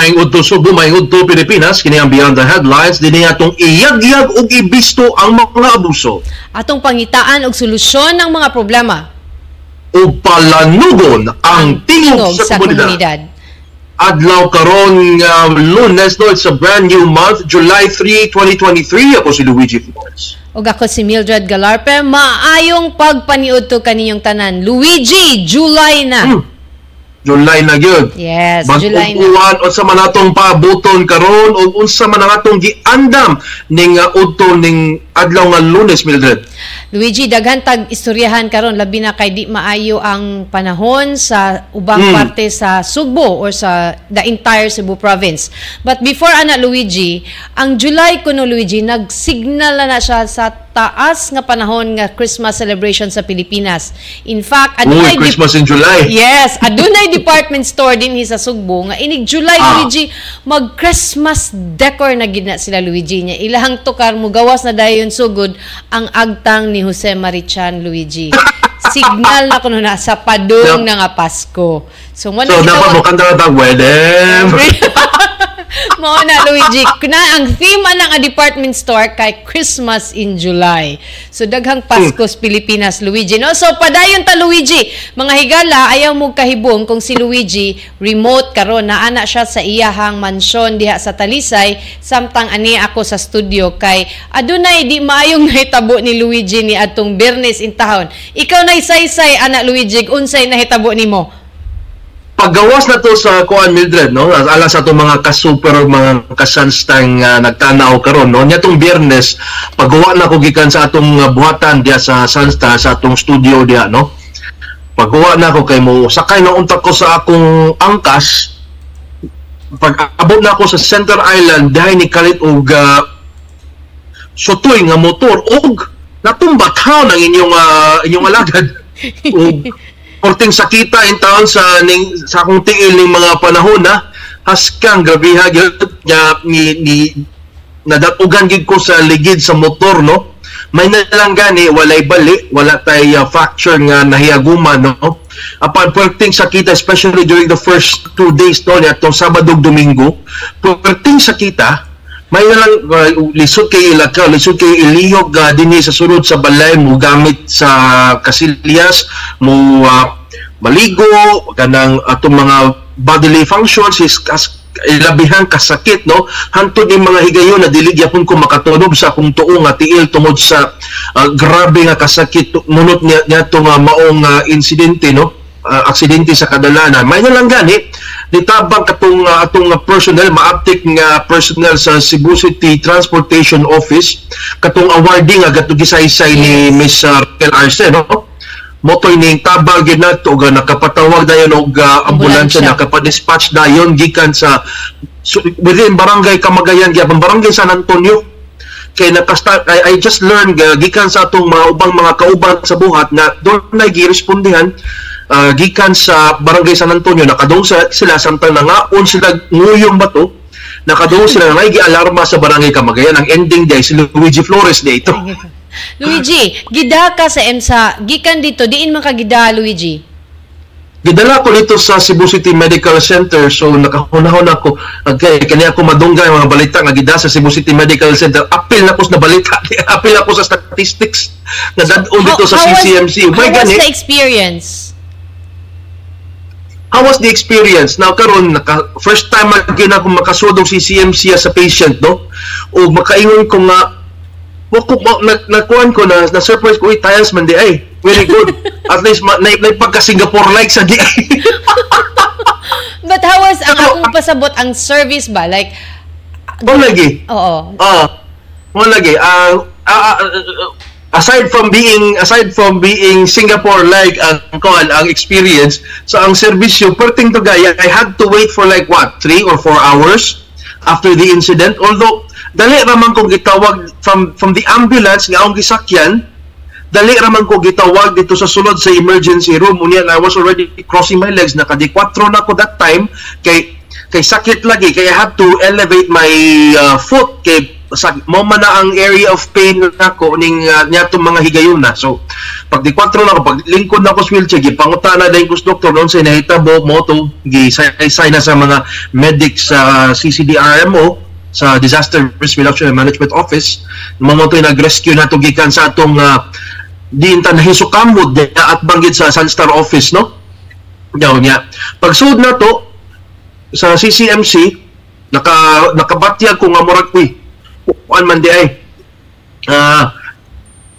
Maing udto Subo, maing udto Pilipinas, kini ang Beyond the Headlines, dinhi atong iyag-yag ug ibisto ang mga abuso Atong pangitaan og solusyon ng mga problema o palanugon ang tingog sa, komunidad. Adlaw karon nga Lunes no it's a brand new month July 3, 2023 ako si Luigi Flores. ug ako si Mildred Galarpe. Maayong pagpaniud to kaninyong tanan. Luigi, July na. Hmm. July na gyud. Yes, July na. Unsa man atong pabuton karon ug unsa man ang atong giandam ning uh, udto ning adlaw nga Lunes Mildred. Luigi, daghan tag istoryahan karon labi na kay di maayo ang panahon sa ubang Mm. parte sa Sugbo or sa the entire Cebu province. But before ana Luigi, ang July kuno Luigi nagsignal na, na siya sa taas nga panahon nga Christmas celebration sa Pilipinas. In fact, adunay di- Christmas in July. Yes, adunay department store din sa Sugbo nga inig July Ah. Luigi mag Christmas decor na gid na sila Luigi niya. Ilahang tukar mo gawas na dayon sugod ang agtang ni Jose Marichan Luigi. Signal na kuno na sa padung Yep. na nga Pasko. So So dapat mo kanta tag wedem. Mao na Luigi, kuna ang theme ana nga department store kay Christmas in July. So daghang Pasko sa Pilipinas Luigi. No? So padayon ta Luigi, mga higala ayaw mo kahibong kung si Luigi remote karon na ana siya sa iyahang mansyon diha sa Talisay samtang ani ako sa studio kay adunay di maayong nahitabo ni Luigi ni atong Bernes in town. Ikaw nay saysay ana Luigi unsay nahitabo nimo? Paggawas na to sa kuan Mildred no? Ala sa to mga ka-super mga kasanstang uh, nagtanaw karon no? Nya tong Biyernes paggawa na ko gikan sa atong uh, buhatan diya sa Sansta sa atong studio diya no? Paggawa na ko kay mo sakay na unta ko sa akong angkas. Pag abot na ako sa Center Island dahil ni kalit og uh, sutoy nga motor og natumbat haw ng inyong uh, inyong alagad. Og korting sakita in taon sa ning sa akong tiil ning mga panahon na haskang grabe ha? Gyud ni, ni nadatugan gid ko sa ligid sa motor no? May nalang gani walay bali wala tay uh, fracture nga nahiaguman no? Apan perting sakita especially during the first two days no niya tong Sabado Domingo perting sakita may nalang uh, lisod kay ilakaw lisod kay ilihog uh, dinhi sa sunod sa balay mo gamit sa kasilyas mo uh, maligo kanang atong mga bodily functions is kas, ilabihan kasakit no? Hantod ni mga higayon na dili gyapon ko makatunob sa akong tuo nga tiil tungod sa uh, grabe nga kasakit munot niya niya nga maong uh, insidente no uh, aksidente sa kadalanan. May lang gani nitabang katong uh, atong uh, personnel maaptik nga personnel sa Cebu City Transportation Office katong awarding nga gato gisaysay ni Miss uh, Raquel Arce no? Motoy ning tabang gyud nato nga nakapatawag dayon og uh, ambulansya. Ambulansya. nakapadispatch dayon gikan sa so, within barangay Kamagayan gyapon barangay San Antonio. Kay nakasta I, I just learned uh, gikan sa atong mga ubang mga kauban sa buhat na doon na girespondihan uh, gikan sa barangay San Antonio nakadung sa, sila samtang nangaon sila nguyong bato nakadung sila na gialarma sa barangay Kamagayan. Ang ending day si Luigi Flores day ito. Luigi, gida ka sa EMSA, gikan dito, diin man ka gida, Luigi. Gidala ko dito sa Cebu City Medical Center. So nakahunahon ako. Okay, kani ako madunggay ang mga balita nga gida sa Cebu City Medical Center. Apil na ko sa balita. Apil na ko sa statistics nga dadon dito sa was- CCMC how may was the experience? How was the experience now karon naka, first time again ako makasudong CCMC sa patient no o makaingon ko nga Wako na nakuan ko na na surprise ko uy tiles man di ay very good at least ma, na, na pagka Singapore like sa di ay But how was, ang akong pasabot, ang service ba? Like, Mo lagi oo. Ah, mo lagi. ah, aside from being aside from being Singapore like ang kuan ang experience so ang serbisyo perting to gaya I had to wait for like what 3 or 4 hours after the incident. Although dali raman kong gitawag from from the ambulance nga akong gisakyan dali raman ko gitawag dito sa sulod sa emergency room. Unya I was already crossing my legs. Nakadi 4 na ko that time. Kay kay sakit lagi. Kay I had to elevate my uh, foot. Kay sa mo man na ang area of pain nako ning uh, niya mga higayon na. So pag di 4 na ako pag lingkod na ako sa wheelchair gipangutana na yung doktor noon sa nahitabo mo to gi-sign na sa mga medics sa CCDRMO sa Disaster Risk Reduction and Management Office. Mo mo to nag-rescue na to gikan sa atong uh, diin ta nahisukamod at banggit sa Sunstar office no? Daw niya. Pagsud na to sa CCMC naka nakabatyag ko nga murag uy kuan man di ay. Ah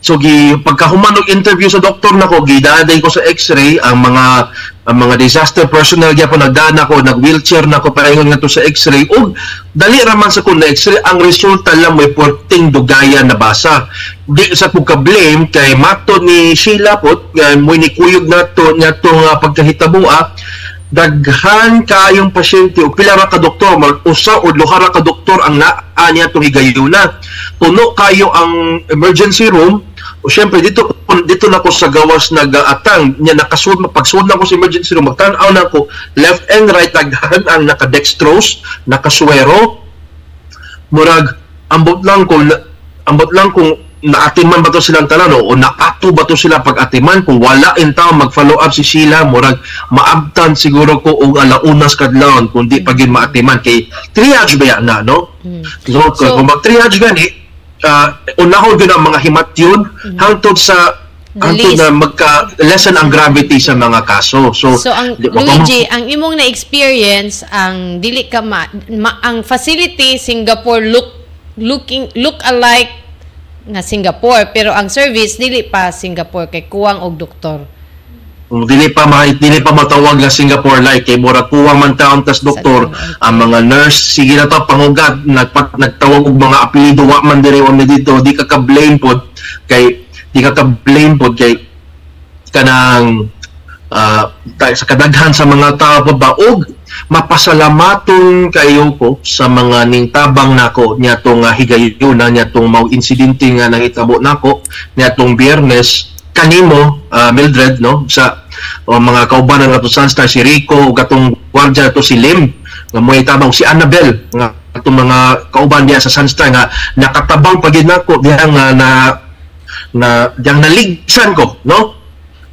so gi pagkahuman og interview sa doktor nako gidaday ko sa x-ray ang mga ang mga disaster personnel gyapon nagdana ko nag wheelchair nako paingon nga to sa x-ray. Ug dali ra man sa kun na x-ray ang resulta lang may porting dugayan na basa. Di sa pagka blame kay mato ni Sheila pot mo ni kuyog nato nya to nga pagkahitabo daghan kayong pasyente o pila ra ka doktor mag usa o duha ra ka doktor ang naa niya tong higayuna puno kayo ang emergency room. O syempre dito dito na ko sa gawas nag-atang niya nakasud pagsud na ko sa emergency room magtan-aw na ko left and right daghan ang naka-dextrose nakaswero. Murag ambot lang ko ambot lang kung naatiman ba to silang tanan o naato ba to sila pag atiman kung wala in taon mag-follow up si Sheila. Murag maabtan siguro ko og alaunas kadlawon kung di pa gyud maatiman. Kay triage ba yan na no? Mm. so, So- kung mag-triage gani uh, unahon gyud ang mga himatyon hangtod sa hangtod na magka lessen ang gravity sa mga kaso. So, So ang di- Luigi, ang imong na experience ang dili ka ma, ma- ang facility Singapore look looking look alike nga Singapore pero ang service dili pa Singapore kay kuwang og doktor. Kung dili pa ma dili pa matawag nga Singapore like kay mura kuwang man taon tas doktor ang mga nurse sige na to pangugat nagpat nagtawag og mga apelyido wa man diri wa dito di ka ka blame pod kay di ka ka blame pod kay kanang ta- sa kadaghan sa mga tao pod ba og mapasalamaton kayo ko sa mga ning tabang nako niya tong uh, higayon na niya tong mau insidente nga nangitabo nako niya tong Biyernes kanimo ah, Mildred no? Sa o mga kaubanan nga to Sunstar si Rico ug katong gwardiya to si Lim nga mo tabang si Annabel nga atong mga kauban diya sa Sunstar nga nakatabang pagid nako diha nga na na diyang naligsan ko no?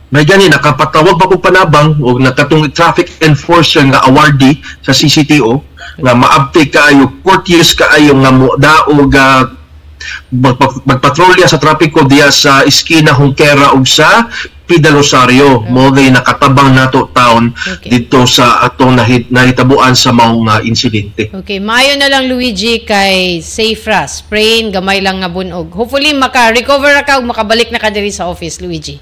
May gani nakapatawag pa ko panabang o nakatong traffic enforcer nga awardee sa CCTO nga maabti kaayo courteous kaayo nga daog magpa- magpatrolya sa trapiko diya sa iskina Hungkera ug sa Pida Rosario mo gay nakatabang nato taon Okay. dito sa atong nahit, nahitabuan sa maong uh, insidente. Okay, maayo na lang Luigi kay safe ra, sprain gamay lang nga bunog. Hopefully maka-recover ra ka ug makabalik na ka diri sa office Luigi.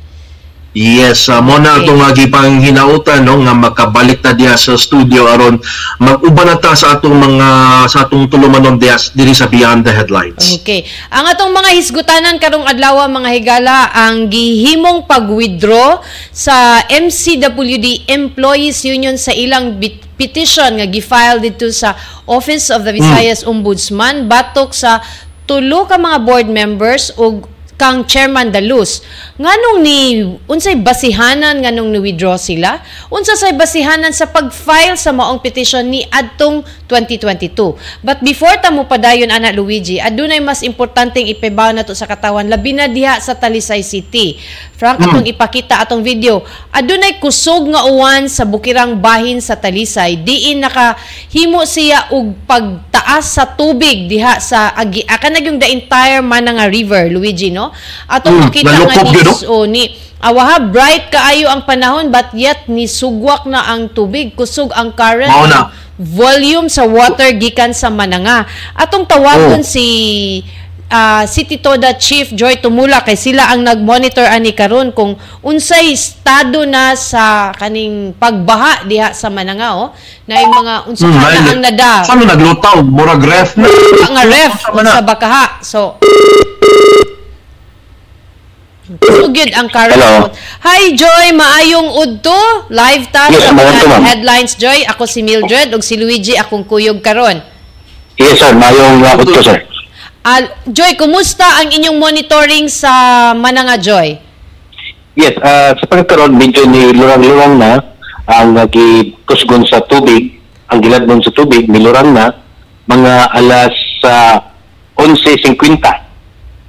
Yes, uh, mo na Okay. itong uh, gipang hinautan no nga makabalik ta diya sa studio aron mag-uban na ta sa atong mga sa atong tulumanon diya diri sa Beyond the Headlines. Okay. Ang atong mga hisgutanan karong adlaw mga higala ang gihimong pag-withdraw sa MCWD Employees Union sa ilang bit- petition nga gi-file dito sa Office of the Visayas Ombudsman batok sa tulo ka mga board members ug kang Chairman Dalus. Nganong ni unsay basihanan nganong ni withdraw sila? Unsa say basihanan sa pag-file sa maong petition ni adtong 2022. But before ta mo padayon ana Luigi, adunay mas importanteng ipebaw nato sa katawan labi na diha sa Talisay City. Frank atong ipakita atong video. Adunay kusog nga uwan sa bukirang bahin sa Talisay. Diin nakahimo siya og pagtaas sa tubig diha sa agi aka na yung the entire Mananga River, Luigi, no? Atong Hmm, makita nga ni, no? o ni awaha bright kaayo ang panahon but yet ni sugwak na ang tubig, kusog ang current. Mao na. Volume sa water gikan sa Mananga. Atong tawagon Oh. si ah, City Toda Chief Joy Tumula kay sila ang nag-monitor ani karon kung unsay estado na sa kaning pagbaha diha sa Mananga oh na yung mga unsa Hmm, na ang nada mo naglutaw? Murag ref na. nga ref sa bakaha so Sugyod ang current Hello. Hi Joy, maayong udto. Live ta Yes, sa maayong mga ma'am. headlines Joy. Ako si Mildred ug si Luigi akong kuyog karon. Yes, sir. Mayong labot ko, sir. Al Joy, kumusta ang inyong monitoring sa Mananga Joy? Yes, ah sa pagkaroon, medyo ni lurang-lurang na ang nagkusgon sa tubig, ang giladnon sa tubig, nilurang na, mga alas sa 11.50.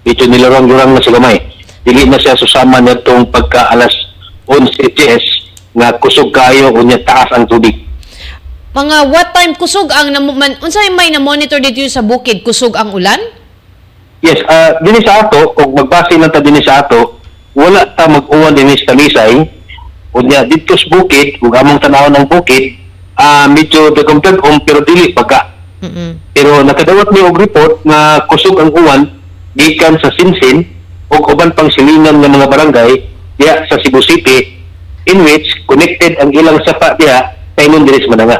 Ito nilarang-lurang na sila may. Dili na siya susama na itong pagka alas 11 GS nga kusog kayo o niya taas ang tubig. Mga what time kusog ang namu- man, unsay may na monitor dito sa bukid kusog ang ulan? Yes, uh, din sa ato, kung magbase lang ta din sa ato, wala ta mag-uwan din sa Talisay. Unya dito sa bukid, kung among tanaw ng bukid, ah medyo dagom-dagom pero dili pagka. Mm. Pero nakadawat ni og report nga kusog ang uwan gikan sa Sinsin ug uban pang silingan ng mga barangay diya sa Cebu City in which connected ang ilang sapa diya paingon diri sa Mananga.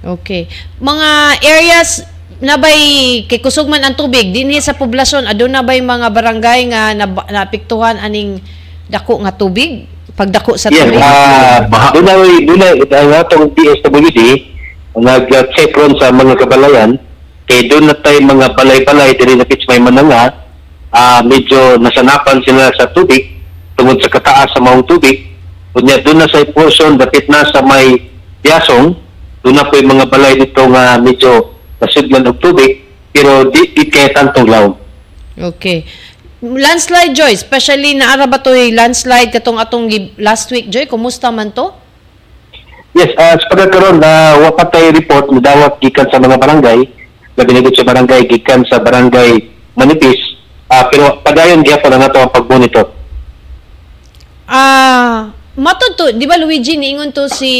Okay. Mga areas na bay kay kusog man ang tubig dinhi sa poblasyon aduna bay mga barangay nga naapektuhan aning dako nga tubig pagdako sa Yes, tubig. ah Baha. doon na doon na ang atong DSWD nag-check ron sa mga kabalayan kay doon na tayo mga balay-balay diri na pitch may mananga ah medyo nasanapan sila sa tubig tungod sa kataas sa maong tubig unya doon na sa portion dapit na sa may Yasong doon na po yung mga balay dito nga medyo nasudlan og tubig pero di, di kaya tantong laom Okay. Landslide Joy, especially naara ba to landslide katong atong last week Joy, kumusta man to? Yes, uh, sa pagkakaroon na uh, wapat tayo report na dawat gikan sa mga barangay, na binigit sa barangay gikan sa barangay Manipis, Ah, pero padayon gyapon na nato ang pag-monitor. Ah, matod to, di ba Luigi niingon to si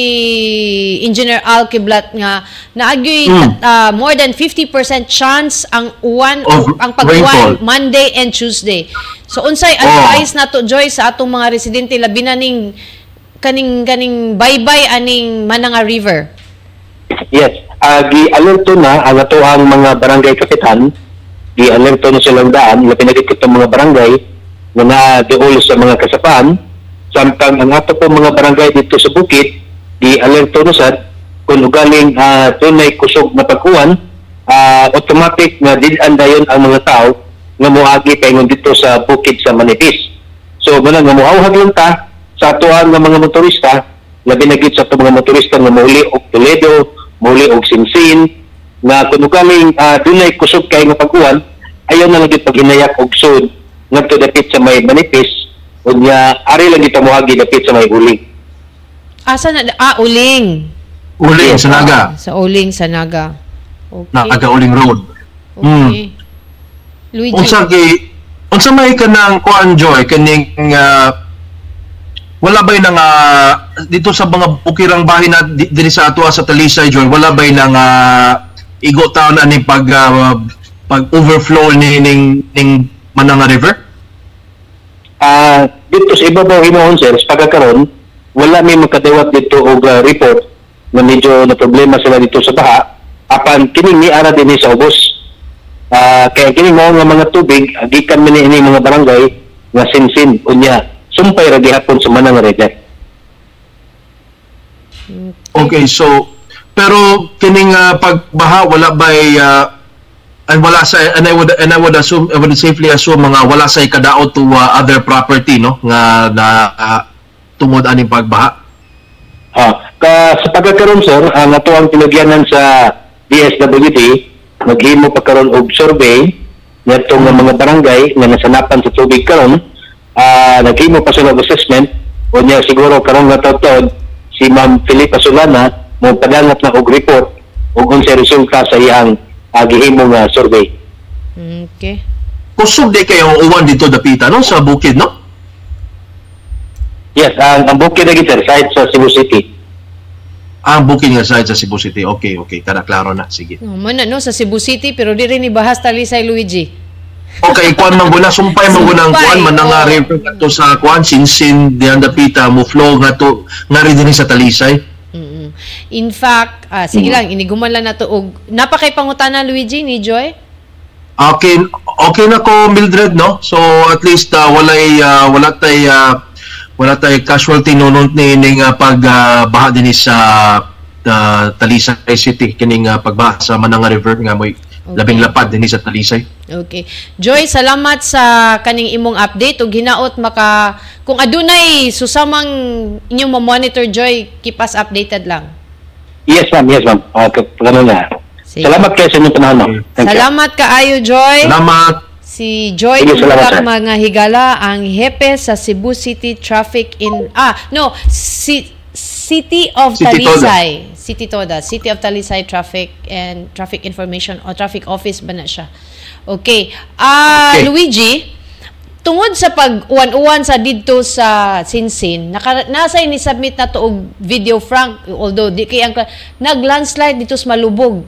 Engineer Al Kiblat nga naagyoy Hmm. ah, more than 50% chance ang uwan Of ang pagwan. Monday and Tuesday. So unsay Oh. advice nato Joy sa atong mga residente labi na ning kaning kaning baybay aning Mananga River. Yes, uh, gi-alerto na ang ato ang mga barangay kapitan, gi-alerto na silang daan, na pinagkikit ang mga barangay na na-deol sa mga kasapaan, samtang ang ato po mga barangay dito sa bukid, gi-alerto na sad kung ugaling uh, tunay kusog na pagkuhan, ah, automatic na didan dayon ang mga tao nga moagi paingon dito sa bukid sa Manipis. So, muna nga muhawhag lang ta sa atuan ng mga motorista, labi na sa mga motorista nga mauli og Toledo, mauli og Sinsin, nga kung galing uh, dunay kusog kay nga pagkuhan, ayaw na lang gid paghinayak og sud ngadto dapit sa may manipis, unya ari lang gid moagi dapit sa may uling. Asa na ah uling. Uling sa Naga. Sa uling sa Naga. Okay. Naga Uling Road. Hmm. Okay. Luigi. Unsa kay unsa may kanang kuan joy kaning ah, wala bay nang ah, dito sa mga bukirang bahin na di- diri sa ato sa Talisay joy wala bay nang uh, igo taon ani pag ah, pag overflow ni ning ning Mananga River? Ah, dito sa ibabaw hinuon sir, sa pagkakaroon, wala may makadawat dito og ah, report na medyo na problema sila dito sa baha apan kining ni ara dinhi sa ubos. Ah, kaya kining mao nga mga tubig gikan man ini mga barangay nga sinsin unya sumpay ra gihapon sa manang river. Okay, so pero kining ah, pagbaha wala bay ah, and wala sa and I would and I would assume I would safely assume mga wala sa kadaot to ah, other property no? Nga na ah, tungod aning pagbaha. Ah, ka sa pagkakaroon sir, ang ato ang pinagyanan sa DSWD, naghimo pa karon og survey ngadto nga mga barangay nga nasanapan sa tubig karon, ah naghimo pa sila og assessment. Unya siguro karon nga taon si Ma'am Felipa Solana mo padangat na og report ug unsa resulta sa iyang uh, gihimo nga survey. Okay. Kusog di kayo ang uwan dito dapita no sa bukid no? Yes, ang ang bukid na sir site sa Cebu City. Ang bukid nga side sa Cebu City. Okay, okay, kada klaro na. Sige. No, man no sa Cebu City pero di rin ibahas Talisay Luigi. Okay, kuan man guna sumpay man guna ang kuan man nga river to sa kuan sinsin diyan dapita mo flow nga to nga rin din sa Talisay. Mm In fact, ah, sige lang iniguman lang nato og napakay pangutana Luigi ni Joy. Okay, okay na ko Mildred no. So at least uh, walay uh, wala tay uh, wala tay casualty nunod ni ning uh, pagbaha din sa uh, Talisay City kining uh, pagbaha sa Mananga River nga moy labing lapad din sa Talisay. Okay. Joy, salamat sa kaning imong update ug hinaot maka kung adunay susamang inyong mo-monitor Joy, keep us updated lang. Yes ma'am, yes ma'am. Uh, ganun na. Sige. Salamat kayo sa inyong panahon. Thank you. Salamat kaayo, Joy. Salamat. Si Joy sir. mga higala ang hepe sa Cebu City Traffic in ah no si, City of City Talisay. City Toda, City of Talisay Traffic and Traffic Information o Traffic Office ba na siya. Okay. Ah Okay. Luigi, tungod sa pag-uwan-uwan sa didto sa Sinsin, naka, nasa ni submit na to og video Frank although di kay ang nag-landslide dito sa Malubog.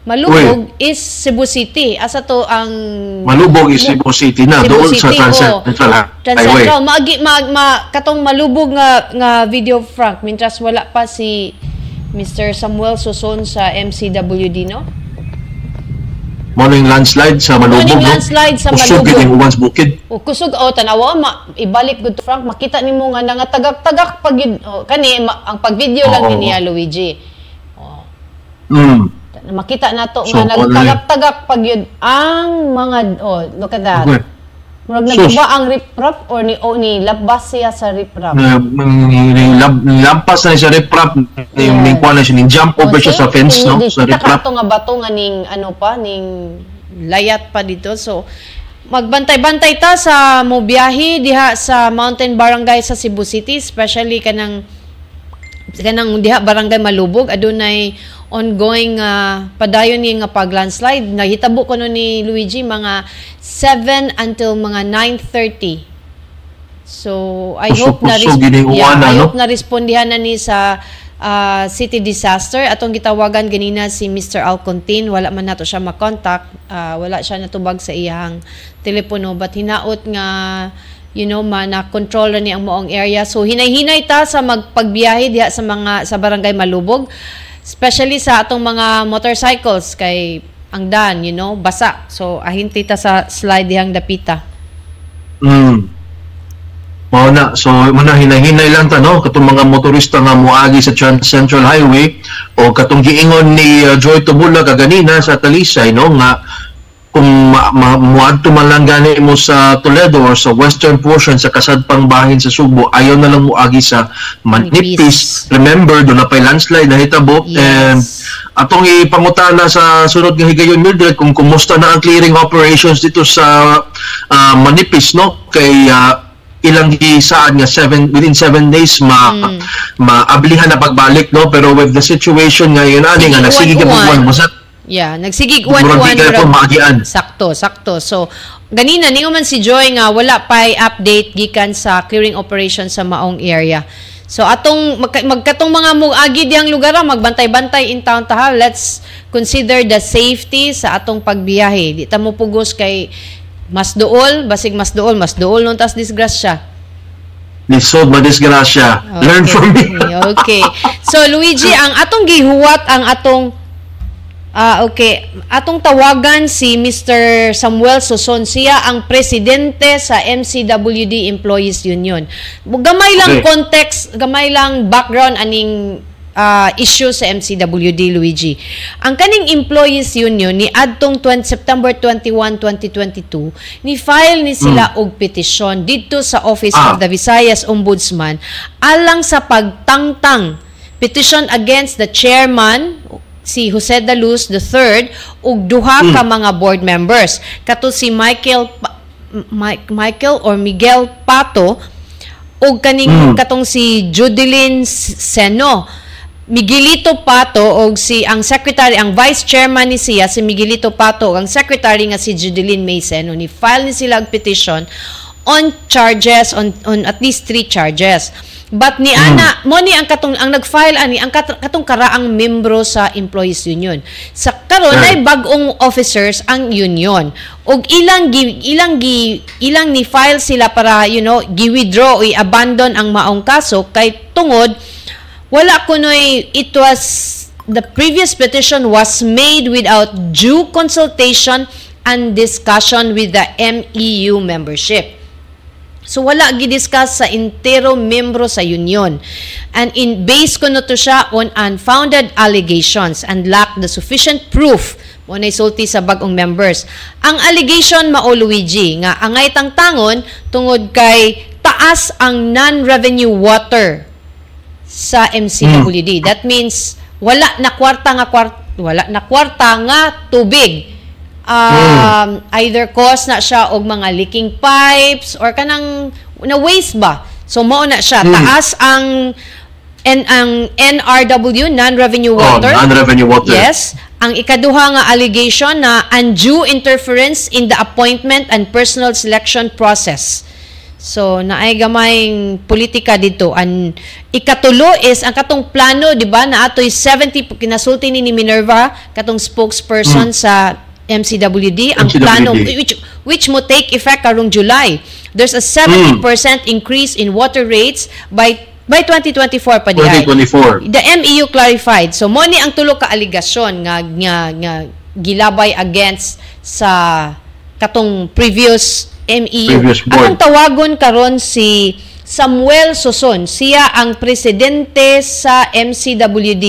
Malubog is Cebu City. Asa to ang Malubog is Cebu City na, Cebu doon sa City, Trans oo. Central Highway. Transcentral. Maagi, mag, ma, katong malubog nga, nga video, Frank, mintras wala pa si Mr. Samuel Suson sa MCWD, no? Morning landslide sa Malubog. Morning no? landslide sa Malubog. yun yung Uwans Bukid. O kusog o tanawa ma ibalik to Frank makita nimo nga nga tagak-tagak pag yun- o, kani ma, ang pag-video lang Oo. ni niya Luigi. Mm. Makita nato So, nga nagtagak-tagak pag yun ang mga oh look at that. Okay. Murag nagba ang riprap or ni o ni labas siya sa riprap. Mm, lab- lampas na siya riprap, Yeah. yung kuha na siya, ning jump over Oh, siya sa fence, no? Sa riprap. ka nga bato nga ning ano pa, ning layat pa dito. So, magbantay-bantay ta sa mo biyahe diha sa Mountain Barangay sa Cebu City, especially kanang kanang diha barangay Malubog adunay ongoing ah, padayon ni nga pag landslide nahitabo ko no ni Luigi mga 7 until mga 9:30 So, I hope na yeah, I ano? hope na respondihan na ni sa ah, city disaster. Atong gitawagan ganina si Mr. Alcontin, wala man nato siya makontak, ah, wala siya natubag sa iyang telepono but hinaot nga you know man na control ni ang moong area. So hinay-hinay ta sa magpagbiyahe diha sa mga sa barangay Malubog, especially sa atong mga motorcycles kay ang dan, you know, basa. So ahinti ta sa slide dihang dapita. Mm. Mao na, so muna hinahinay lang ta no katong mga motorista nga moagi sa Trans Central Highway o katong giingon ni uh, Joy Tubula kaganina sa Talisay no nga kung ma, ma, muadto man lang gani mo sa Toledo or sa western portion sa kasadpang bahin sa Subo ayaw na lang moagi sa Manipis. Remember do na pay landslide na hitabo Yes. and atong ipangutana sa sunod nga higayon Mildred kung kumusta na ang clearing operations dito sa ah, Manipis no kay ah, ilang gisaad nga seven within seven days ma Mm. maablihan na pagbalik no pero with the situation ngayon ani nga Sige, nagsige ka uwan-uwan. Yeah, nagsigig kaya murag- po maagian. Sakto, sakto. So, ganina, ningo man si Joy nga wala pa'y update gikan sa clearing operation sa maong area. So, atong magka- magkatong mga mugagi diyang lugar, ah, magbantay-bantay in town ta ha. Let's consider the safety sa atong pagbiyahe. Di ta mo pugos kay mas dool, basig mas dool, mas dool nung tas disgrasya. lisod madisgrasya learn Okay. from me okay. So Luigi, ang atong gihuwat ang atong Ah, okay. Atong tawagan si Mr. Samuel Suson. Siya ang presidente sa MCWD Employees Union. Gamay lang Okay. context, gamay lang background aning ah, issue sa MCWD, Luigi. Ang kaning Employees Union ni adtong 20, September 21, 2022, ni file ni sila og petisyon dito sa Office Ah. of the Visayas Ombudsman alang sa pagtangtang petition against the chairman si Jose Daluz III ug duha ka mga board members. Kato si Michael Pa- Mi- Michael or Miguel Pato ug kaning Mm. katong si Judeline Seno. Miguelito Pato og si ang secretary ang vice chairman ni siya si Miguelito Pato ang secretary nga si Judeline May Seno. Ni file ni sila og petition on charges on on at least three charges but ni ana mo ni ang katong ang nag-file ani ang kat- katong karaang membro sa employees union sa karon Right. ay bagong officers ang union ug ilang gi, ilang gi, ilang ni file sila para you know gi-withdraw o i-abandon ang maong kaso kay tungod wala kunoy it was the previous petition was made without due consultation and discussion with the MEU membership. So wala gidiscuss sa entero membro sa union. And in base ko to siya on unfounded allegations and lack the sufficient proof mo na isulti sa bagong members. Ang allegation mao Luigi nga angay tangtangon tungod kay taas ang non-revenue water sa MCWD. That means wala na kwarta nga kwarta wala na kwarta nga tubig. Um, either cause na siya og mga leaking pipes or kanang na waste ba. So mao na siya taas ang N ang NRW non-revenue Oh, water. non-revenue water. Yes. Ang ikaduha nga allegation na undue interference in the appointment and personal selection process. So, naay gamayng politika dito. Ang ikatulo is ang katong plano, di ba, na ato'y 70, kinasulti ni ni Minerva, katong spokesperson sa MCWD, ang MCWD. plano, which, which mo take effect karong July. There's a 70% increase in water rates by by 2024 pa diay. 2024. The MEU clarified. So mo ni ang tulo ka aligasyon nga nga, nga gilabay against sa katong previous MEU. Previous board. Atong tawagon karon si Samuel Soson, siya ang presidente sa MCWD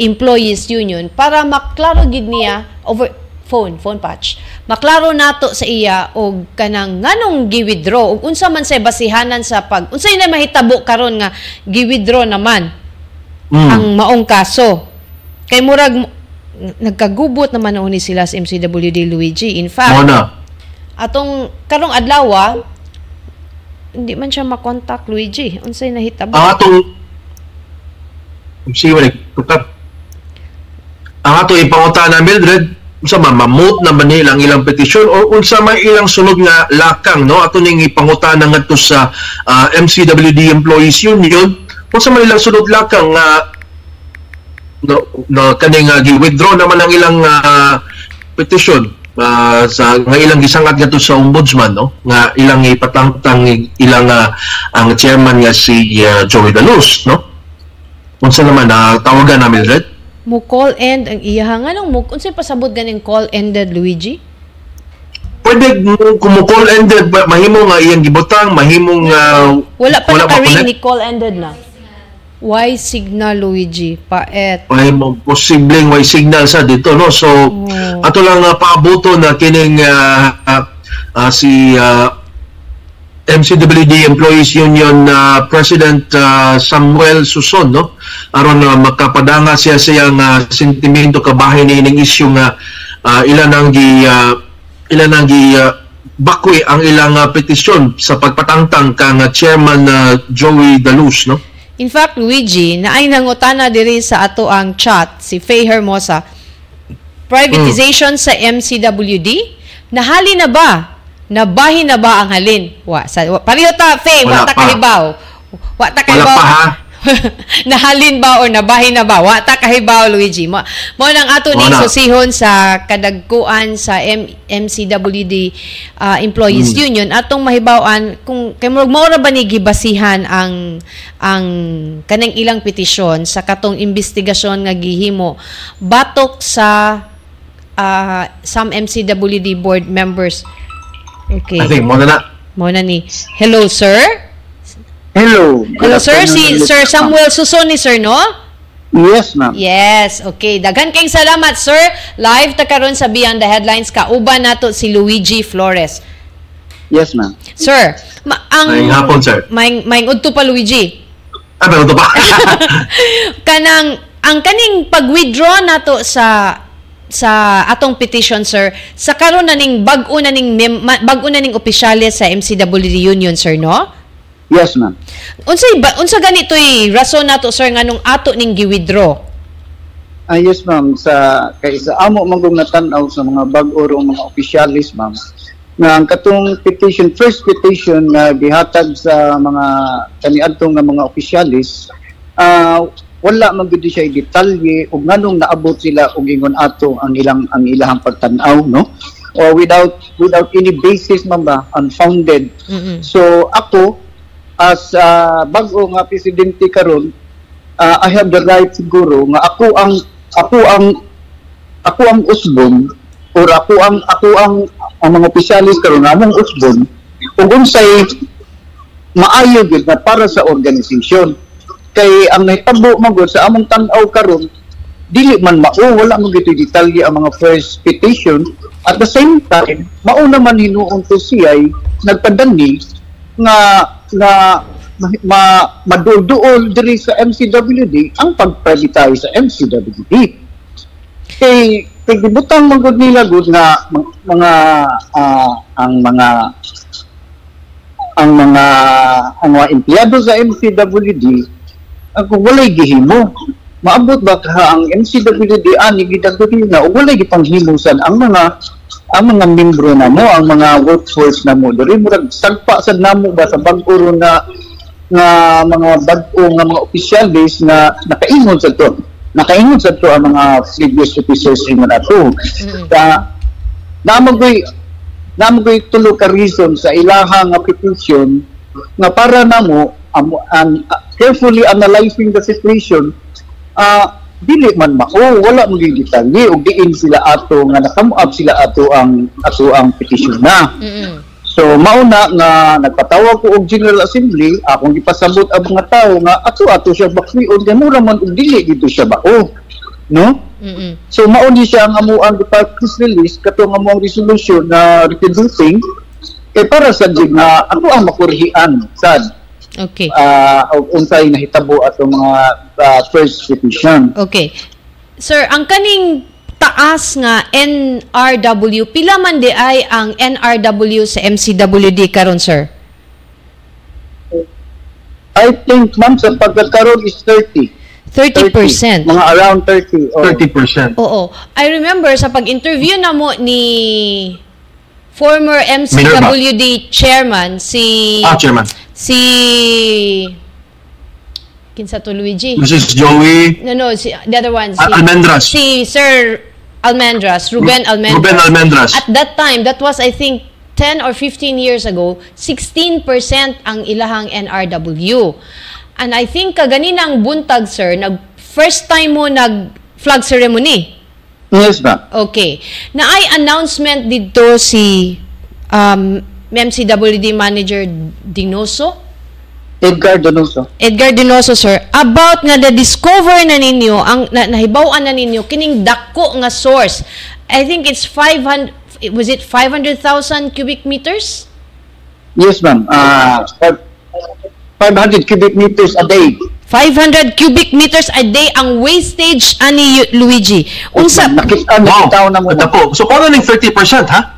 Employees Union para maklaro gid niya over phone, phone patch. Maklaro nato sa iya og kanang nganong gi-withdraw ug unsa man say basihanan sa pag unsay na mahitabo karon nga gi-withdraw naman Mm. ang maong kaso. Kay murag nagkagubot naman ni sila sa MCWD Luigi. In fact, Mao na. atong karong adlaw hindi man siya makontak Luigi. Unsay nahitabo? Ang atong sige tukat. Ang atong ipanguta na Mildred unsa man mamut na man nilang ilang petisyon o unsa man ilang sulod nga lakang no? Ato ning ipangutana ngadto sa ah, MCWD Employees Union. Unsa man ilang sulod lakang nga no, no kaning uh, gi-withdraw naman ang ilang ah, petisyon ah, sa nga ilang gisangat ngadto sa ombudsman no? Nga ilang ipatangtang ilang ah, ang chairman nga si ah, Joey Dalus no? Unsa naman na tawagan na Mildred Mo call end ang iya nga nang mo unsay pasabot ganing call ended Luigi? pwede mo kumukol ended ba- mahimo nga iyang gibutang mahimong ah, Wala pa wala naka-ring ni call ended na. Why signal Luigi? Paet. mahimong posibleng way signal sa dito no so Oh. ato lang uh, paabuto na kining ah, ah, ah, si ah, MCWD Employees Union ah, President ah, Samuel Suson no aron na makapadanga siya siyang uh, sentimento kabahin ni ning issue nga ah, ilan ang gi ah, ilan ang gi ah, bakwi ang ilang ah, petisyon sa pagpatangtang kang ah, chairman na Joey Dalus no In fact, Luigi, naay nangutana diri sa ato ang chat si Faye Hermosa. Privatization sa MCWD? Nahali na ba? Nabahi na ba ang halin? Wa, sa, wa, pareho ta, Faye, wa Wala ta kahibaw. Wa ta wala kahibaw. pa ha nahalin ba o nabahi na ba? Wa ta kahibaw, Luigi. Mo, mo nang ato na. susihon sa kadagkuan sa M- MCWD uh, Employees Hmm. Union atong mahibaw-an kung kay murag mao ra ba ni gibasihan ang ang kanang ilang petisyon sa katong investigasyon nga gihimo batok sa uh, some MCWD board members. Okay. I think mo na na Mo na ni. Hello, sir. Hello. Hello, sir. Si Sir. Samuel Susoni, sir, no? Yes, ma'am. Yes, okay. Daghan kayong salamat, sir. Live ta karon sa Beyond the Headlines kauban nato si Luigi Flores. Yes, ma'am. Sir, ma- ang Maayong hapon, sir. May may udto pa Luigi. ah pero pa Kanang ang kaning pag-withdraw nato sa sa atong petition sir sa karon na ning bag-o na ning bag-o na ning opisyales sa MCWD Union sir no Yes, ma'am. unsay ba, unsa ganitoy rason nato sir nganong ato ning gi-withdraw Ah, yes, ma'am. Sa kay sa amo magong natanaw sa mga bag-o rong mga opisyalis, ma'am. Nga ang katong petition, first petition na gihatag sa mga kaniadtong nga mga opisyalis, ah wala man gud siya detalye ug nganong naabot sila og ingon ato ang ilang ang ilahang pagtan-aw, no? Or without without any basis man ba, unfounded. mm So ako as uh, bag-o nga presidente karon, uh, I have the right siguro nga ako ang ako ang ako ang usbon or ako ang ako ang ang mga opisyalis karon among usbon ug unsay maayo gyud na para sa organisasyon kay ang nahitabo magod sa among tan-aw karon dili man mao wala mo gito detalye ang mga first petition. At the same time mao naman hinuon to siya nagpadani nga nga ma, ma diri sa MCWD ang pag-privatize sa MCWD kay kay gibutang man gud nila gud nga mga, ah, ang mga ang mga ang mga empleyado sa MCWD ang kung walay gihimo. Maabot ba ka ang MCWD ani gidagdagi na ug walay gipanghimusan ang mga ang mga membro namo ang mga workforce namo diri murag sagpa sad namo ba sa bag-o na nga mga bag-o nga mga opisyales na nakaingon sa to? Nakaingon sa to ang mga previous officers ingon ato Mm. ka namagoy namagoy tulo ka reason sa ilaha nga petition nga para namo amo an uh, carefully analyzing the situation ah dili man mao wala mo gigitali og diin sila ato nga nakamuap sila ato ang ato ang petition na Mm-mm. So mauna nga nagpatawag ko og General Assembly, akong gipasabot ang mga tao nga ato ato siya bakwion kay mura man og dili dito siya bao. No? Mm-mm. So mauni siya ang amo ang department release kato nga mo ang resolution na reconducting kay para sa jig nga ato ang makurhian sad Okay. og unsay nahitabo ato mga ah, first petition. Okay. Sir, ang kaning taas nga NRW, pila man di ay ang NRW sa MCWD karon sir? I think ma'am sa pagkakaroon is 30. 30%. Mga around 30. oh. 30%. Oo. I remember sa pag-interview na mo ni former MCWD chairman si Ah, Chairman. Si Kinsa to Luigi? Mrs. Joey No, no, si, the other one. Si, Al- Almendras. Si Sir Almendras, Ruben Almendras. Ruben Almendras. At that time, that was I think 10 or 15 years ago, 16% ang ilahang NRW. And I think kaganinang buntag, sir, nag first time mo nag flag ceremony. Yes ma'am. Okay. Na ay announcement dito si um, MCWD manager Dinoso. Edgar Donoso. Edgar Dinoso sir about nga na discover na ninyo ang na, nahibaw-an na ninyo kining dako nga source I think it's 500 was it 500,000 cubic meters Yes, ma'am. Uh, 500 cubic meters a day. 500 cubic meters a day ang wastage ani Luigi unsa Nakita, Wow. na mo. So, paano ng 30%, ha?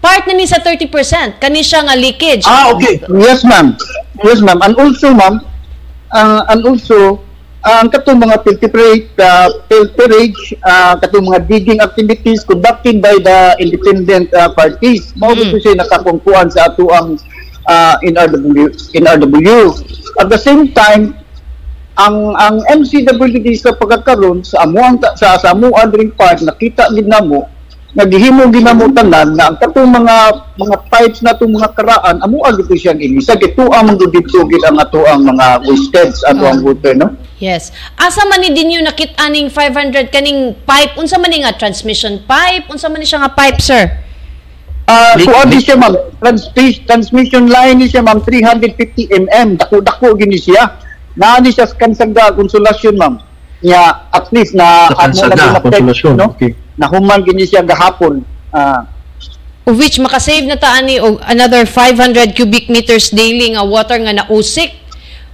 Part na ni sa 30% kani siya nga leakage Ah, okay. Yes, ma'am. Yes, ma'am. And also, ma'am, uh, and also, ang katong mga filtrate, uh, filterage, uh, katong mga digging activities conducted by the independent uh, parties. Mao Mm. siya nakakungkuan sa ato ang uh, NRW, NRW. At the same time, ang ang MCWD sa pagkakaroon sa amuang sa sa amuan ring part nakita gid namo naghihimo ginamo tanan na ang katong mga mga pipes na itong mga karaan amo ang gito siyang inisa gito ang mga dito ang ato ang mga wastage ato ang water no? Yes. Asa man ni dinyo nakit aning 500 kaning pipe? Unsa man ni nga transmission pipe? Unsa man ni siya nga pipe sir? Ah, Leak- kuan siya ma'am. Transmis- transmission line ni siya ma'am 350 mm dako dako gini siya. Naa ni siya sa Kansaga konsolasyon ma'am. Nya at least na Sa Kansaga, na no? okay. Nahuman gini siya gahapon ah of which makasave na ta ani og another 500 cubic meters daily nga water nga nausik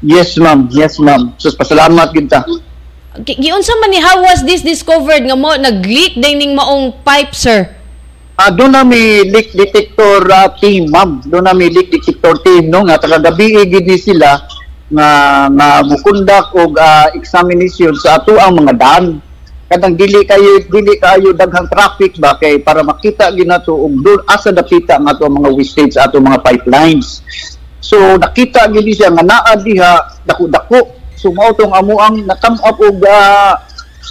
Yes, ma'am. Yes, ma'am. So, pasalamat kita. Gi- giunsa man ni how was this discovered nga mo nag-leak dining maong pipe sir Ah, doon na may leak detector ah, team, ma'am. Doon na may leak detector team, no? Nga taga-gabi gini sila nga nga mukundak og ah, examination sa ato ang mga daan. Kadang dili kayo dili kayo daghang traffic ba kay para makita ginato og doon asa dapita nga ato ang mga wastage ato mga pipelines. So nakita gini siya nga naa diha dako-dako. So mao tong amo ang nakam up og ah,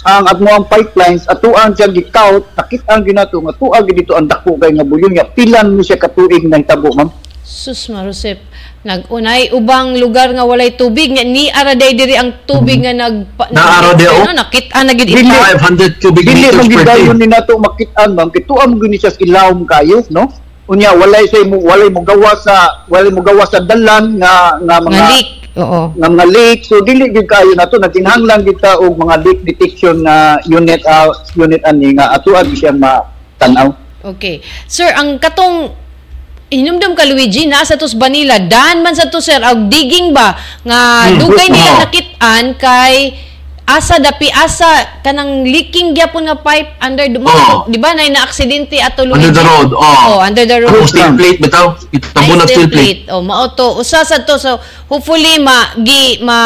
ang at mo ang pipelines atuan siya gikaut nakita ang ginato nga tuag dito ang dako kay nga bulyon nga pilan mo siya katuig na hitabo ma'am sus marusip. Nagunay ubang lugar nga walay tubig nga ni araday diri ang tubig nga nag Naaraw di, oh. nakita na gid ipa 500 cubic dili meters per day. ni nato makitaan ma'am. Kay tuam mo gini siya sa ilawom kayo no? Unya walay say mo walay mo gawa sa walay mo gawa sa dalan nga nga mga nga leak oo. nga mga leak. So dili gid kayo nato. Naginhanglan kita og mga leak detection na unit ah, unit ani nga atuan siya matanaw. Okay. Sir, ang katong inumdum ka Luigi. Nasa tos Banila dan man sa to sir. Og digging ba? Nga dugay nila oo. nakitaan kay asa dapi asa kanang leaking gyapon nga pipe under the Oo. di ba na na aksidente ato Under the road, Oh, oh. under the road. Ang steel plate bitaw. Itabo na steel plate. Oh, mao to. Usa sa to so hopefully ma gi ma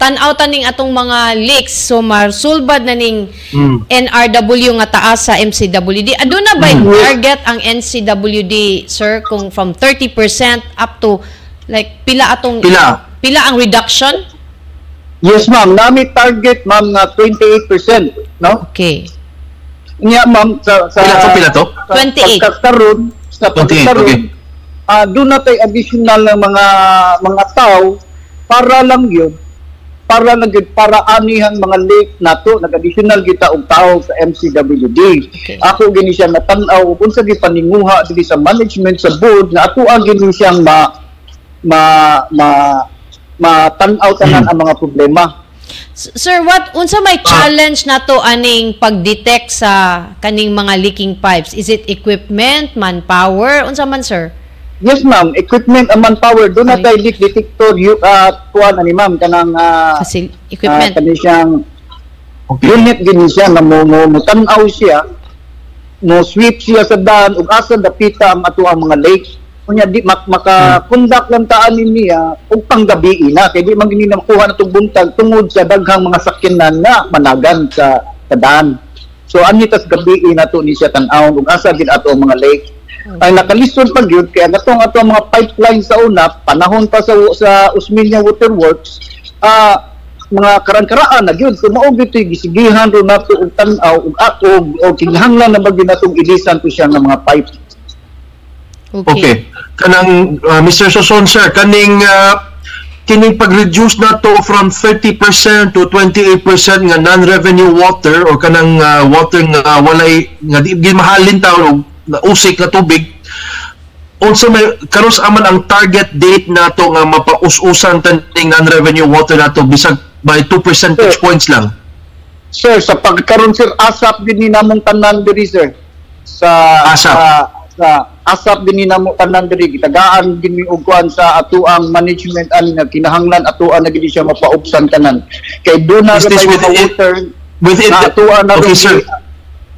tan-aw taning atong mga leaks so marsulbad na ning Mm. NRW nga taas sa MCWD. Aduna ba Mm. target ang NCWD sir kung from 30% up to like pila atong Pila? pila ang reduction? Yes, ma'am. Nami target, ma'am, na 28%. No? Okay. Niya, ma'am, sa... sa Pila to, pila to? Sa 28. pagkakaroon, sa 28, pagkakaroon, okay. ah, doon na tayo additional ng mga mga tao para lang yun para lang yun, para anihan mga lake nato nag-additional kita og tao sa MCWD. Okay. Ako gini siya natanaw kung sa gipaninguha dili sa management sa board na ako ang gini siyang ma ma ma matanaw tanan ang mga problema. Sir, what unsa may challenge nato aning pag-detect sa kaning mga leaking pipes? Is it equipment, manpower, unsa man sir? Yes ma'am, equipment and manpower do na tayo leak detector yu uh, tuwan ani ma'am kanang uh, Kasi equipment. kani siyang Okay. unit gini siya na mo mo, mo tanaw siya mo sweep siya sa daan ug asa dapita ang ato ang mga lakes kunya di mak, maka conduct lang taan niya ug panggabi na kay di man gini na makuha na tong buntag tungod sa daghang mga sakyanan nga managan sa, sa daan so ani tas gabi na to ni siya tan-aw ug asa gid ato ang mga lakes ay nakalisod pag yun kaya natong ato ang mga pipeline sa una panahon pa sa sa Usmeña Water Works ah mga karang-karaan na gyud. Kung mao gyud gisigihan ro nato og tan-aw ug og og kinahanglan na bagyo natong ilisan to siya nga mga pipe. Okay. Kanang uh, Mr. Soson sir, kaning uh, kining pag-reduce na to from 30% to 28% nga non-revenue water or kanang uh, water nga walay nga di mahalin ta o na usik na tubig also may karon aman ang target date nato nga mapaus-usan taning non-revenue water nato bisag by 2 percentage Sir. points lang. sir sa pagkaron sir asap din ni namong tanan diri sir sa ASAP. sa, sa asap din ni namo tanan diri gitagaan din mi og kuan sa ato ang management ani nga kinahanglan ato ang nagidi siya mapaubsan tanan kay do na within- mga water Within na the, ato ang okay sir.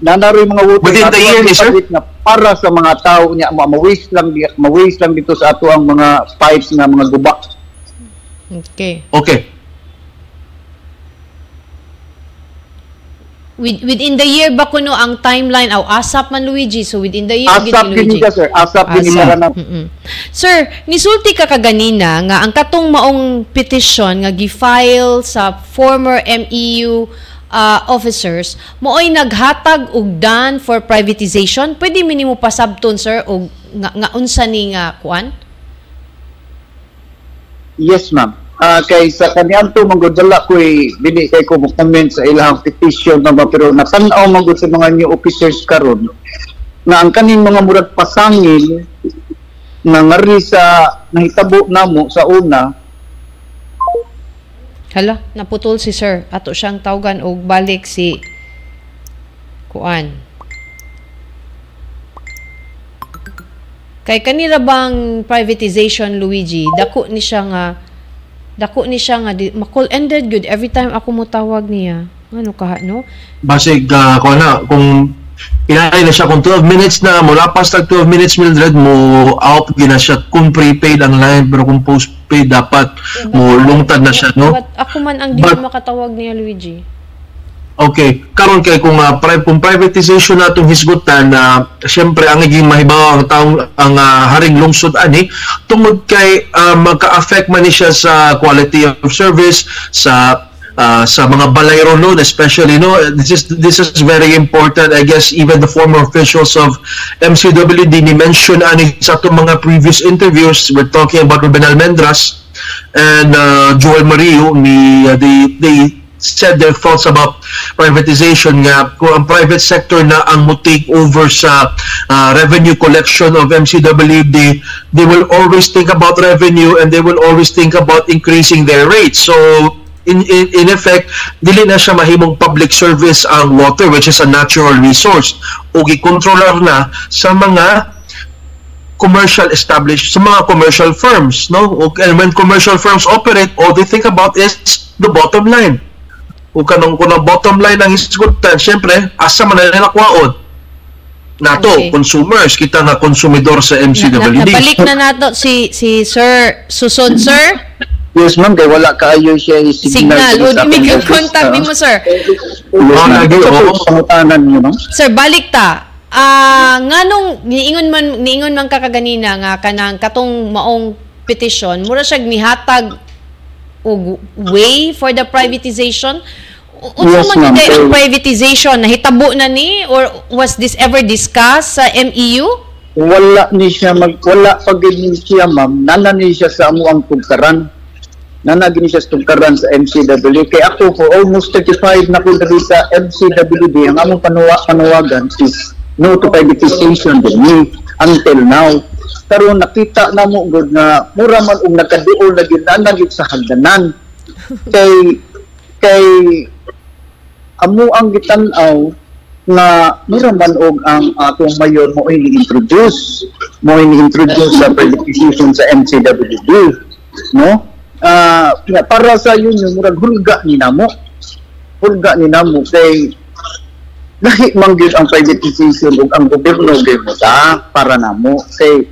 na naroy mga water Within na the year ni, sir? na para sa mga tao niya ma waste lang ma-waste lang dito sa ato ang mga pipes nga mga guba Okay. Okay. With, within the year ba kuno ang timeline aw asap man Luigi so within the year gid asap din Luigi. ka sir asap din ni Asap. para na. Sir, nisulti ka kaganina nga ang katong maong petition nga gi-file sa former MEU uh, officers mooy naghatag og dan for privatization. Pwede mi nimo pasabton sir og nga, nga unsa ni nga kuan? Yes, ma'am. Ah, kay sa kaniadto manggodala ko dili kay ko comment sa ilang petition na ba pero natanaw man gud sa mga new officers karon nga ang kaning mga murag pasangil nga ngari sa nahitabo namo sa una Hala, naputol si sir. Ato siyang tawgan og balik si kuan. Kay kanila bang privatization Luigi, dako ni siya nga dako ni siya nga di, makul ended good every time ako mo tawag niya. Ano ka no? Basig, uh, kung na, kung inay na siya kung 12 minutes na, mula pas tag 12 minutes Mildred, mo out gina siya kung prepaid ang line, pero kung postpaid dapat mo lungtad na siya, no? But ako man ang di But- makatawag niya Luigi. Okay, karon kay kung uh, pri- kung privatization natong hisgutan na syempre ang naging mahibaw ang taong ang ah, haring lungsod ani tungod kay ah, magka-affect man siya sa quality of service sa ah, sa mga balayro no especially no? This is this is very important I guess even the former officials of MCWD ni mention ani sa atong mga previous interviews. We're talking about Ruben Almendras and uh, Joel Mario ni uh, they they said their thoughts about privatization nga kung ang private sector na ang mo take over sa uh, revenue collection of MCWD they will always think about revenue and they will always think about increasing their rates. So in, in, in effect dili na siya mahimong public service ang water which is a natural resource. O gikontrolar na sa mga commercial established sa mga commercial firms no? And when commercial firms operate all they think about is the bottom line o kanong kunang bottom line ng hisgutan, syempre, asa man na nila kwaon. Nato, Okay. consumers, kita na konsumidor sa Na, na, MCWD. nabalik na nato si si Sir Susod Sir. Yes, ma'am, kay wala kaayo siya yung signal. Signal. O sa di may akong contact office, nimo Sir. Yes, Oh, ma'am. lagi, Ito po, oo. pangutanan niyo, ma'am. Sir, balik ta. Ah, nganong niingon man niingon man ka kaganina nga kanang katong maong petition, mura siya nihatag og way for the privatization. Unsa Yes, man kay ang privatization? Nahitabo na ni or was this ever discussed sa MEU? wala ni siya mag wala pag ni siya ma'am. Nana ni siya sa amo ang tugkaran. Nana gini siya sa tugkaran sa MCW kay ako for almost 35 na ko diri sa MCWD ang among panuwa panuwagan is no to privatization din ni until now karon nakita na mo gud nga mura man og nakaduol na na gyud sa hagdanan kay kay amo ang gitan-aw nga mura man og ang atong mayor mo ini-introduce mo ini-introduce sa privatization sa MCWD no? Ah nga para sa union murag hulga ni namo. Hulga ni namo kay lahi man gyud ang privatization ug ang gobyerno gyud mo ta para namo. Kay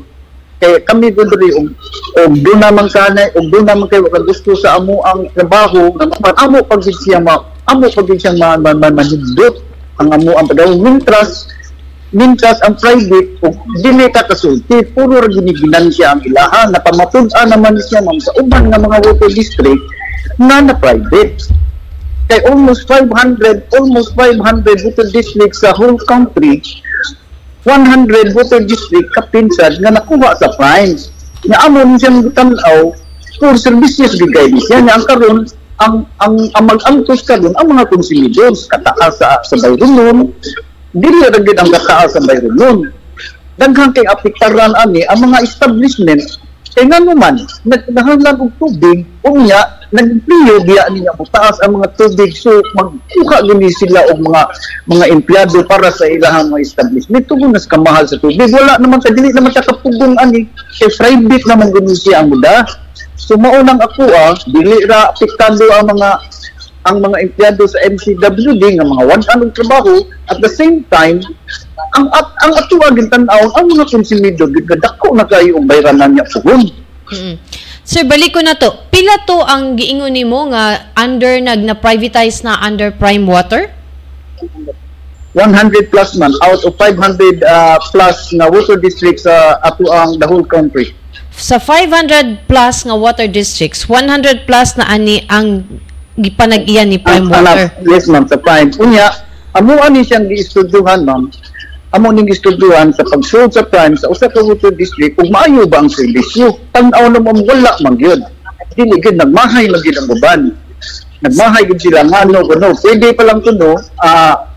kay kami diri og og do naman kanay og do naman kay wala gusto sa amo ang trabaho nga man amo pag siya ma amo pag siya man man man manindot ang amo ang padaw mintras mintras ang private og dili ka kasulti puro ra giniginan siya ang ilaha napamatud-an naman siya ma'am sa uban nga mga water district na na private kay almost 500 almost 500 water districts sa whole country 100 water district kapinsad nga nakuha sa prime nga amon siyang tanaw for services gigay siya. Nga ang karon ang ang ang mag-angkos karon ang mga consumidors kataas sa sa bayronon dili ra gid ang kataas sa bayronon daghang kay apektaran ani ang mga establishment kay nga naman nagnahanglan og tubig unya nagpriyo diya niya mo taas ang mga tubig. So magkuha gini sila og mga mga empleyado para sa ilahang mga establishment. Tungod nas kamahal sa tubig. Wala naman ta dili naman ta kapugong ani. Kay private naman gini siya ang muda. So maunang ako ah dili ra apektado ang mga ang mga empleyado sa MCWD nga mga one anong trabaho at the same time ang at ang ato agin tan-aw ang mga konsumidor gid dako na kayo ang bayranan niya pugon Mm. Sir, balik ko na to. Pila to ang giingon nimo nga under nag na privatize na under Prime Water? 100 plus man out of 500 uh, plus na water districts sa ato ang the whole country. Sa 500 plus nga water districts, 100 plus na ani ang gipanag-iyan ni Prime anak- yes ma'am, sa prime. Unya, amo ani siyang giistudyuhan ma'am. Amo ning gistudyuhan sa pagsulod sa prime sa usa ka water district ug maayo ba ang serbisyo? Tan-aw na mo wala man gyud. Dili gyud nagmahay man gyud ang uban. Nagmahay gyud sila ngano kuno. Pwede pa lang kuno ah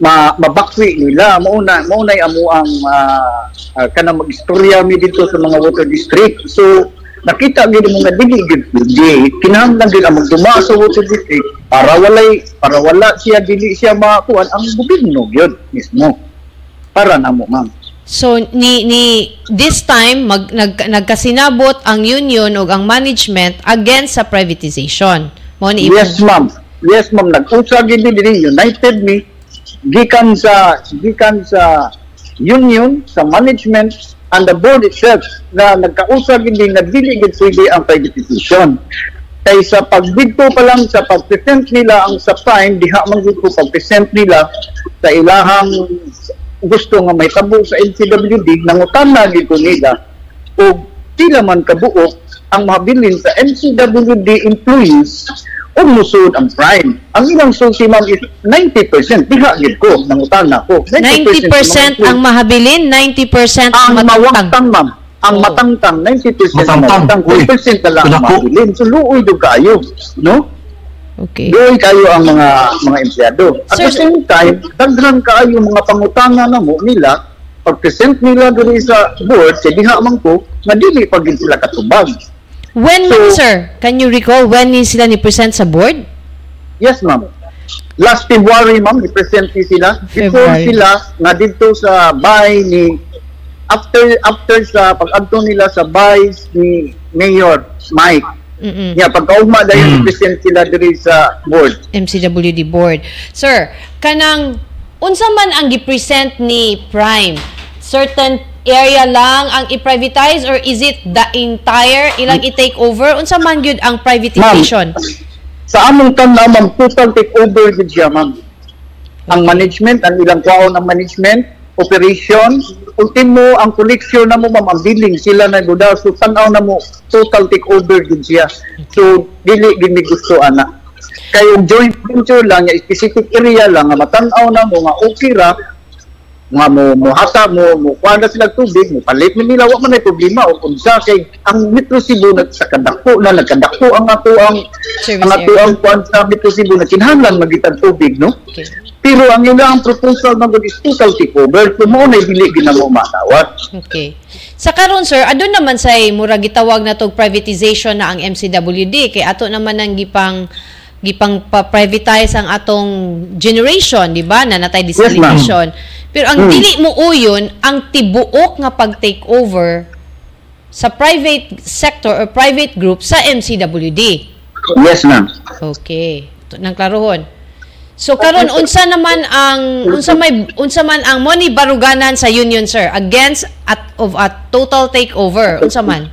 ma mabakwi nila mauna maunay amo ang uh, uh, kanang magistorya mi dito sa mga water district so nakita gid mo nga dili gid pwede kinahanglan gid ang magduma sa district para walay para wala siya dili siya makuan ang gobyerno gyud mismo. Para namo ma'am. So ni ni this time mag nag, nagkasinabot ang union ug ang management against sa privatization. Mo ni yes ma'am. Yes ma'am. Nag-usa gid dili united me gikan sa gikan sa union sa management and the board itself na nagkausap hindi nga dili gid pwede ang privatization kay sa pagbigto pa lang sa pag-present nila ang sa prime diha man gid ko pag-present nila sa ilahang gusto nga may tabo sa NCWD nangutan na gid nila o sila man kabuok ang mabilin sa NCWD employees o musod ang prime. Ang ilang sulti ma'am is 90%. Diha gid ko, nangutan na ko. 90% ang mahabilin, 90% ang ang matangtang. mawagtang ma'am. Ang Oo. matangtang 90% Matangtang. matangtang, Uy, 10% na lang ang pinako. mabilin. So luoy do kayo, no? Okay. Luoy kayo ang mga mga empleyado. At Sir- the same time, daghan kaayo mga pangutangan na mo nila pag-present nila diri sa board, sa diha man ko, nga dili pa gid sila katubag. When So- sir, can you recall when ni sila ni present sa board? Yes, ma'am. Last February, ma'am, i-present ni sila. Before February. sila, nga dito sa bahay ni after after sa pag-adto nila sa bahay ni Mayor Mike Mm-mm. Nya pagkaugma dayon Mm. present sila diri sa board. MCWD board. Sir, kanang unsa man ang gipresent ni Prime? Certain area lang ang i-privatize or is it the entire ilang i-take over? Unsa man gyud ang privatization? Sa among tan-aw ma'am total take over gid siya ma'am. Ang management, ang ilang kwaon ang management, operation, ultimo ang collection na mo ma'am, ang billing sila na gudaw so tan-aw na mo total take over gid siya. So dili mi gusto ana. Kay yung joint venture lang, yung specific area lang, nga matanaw na mo, nga okay ra, nga mo mohata mo mo kuha na sila tubig mo palit na nila wa man ay problema o unsa kay ang Metro Cebu nag sa kadako na nagkadako ang ato ang ang ato ang kuan sa Metro Cebu na kinahanglan magitan tubig no Okay. pero ang ilang proposal na is total takeover kung mo na dili ginamo matawat Okay. Sa karon sir, adun naman say mura gitawag na tog privatization na ang MCWD kay ato naman ang gipang gipang pa-privatize ang atong generation, di ba? Na natay desalination. Pero ang Hmm. dili mo uyon ang tibuok nga pag-take over sa private sector or private group sa MCWD. yes ma'am Okay. Ito nang klarohon. So karon unsa naman ang unsa may unsa man ang money baruganan sa union sir against at of a total takeover unsa man?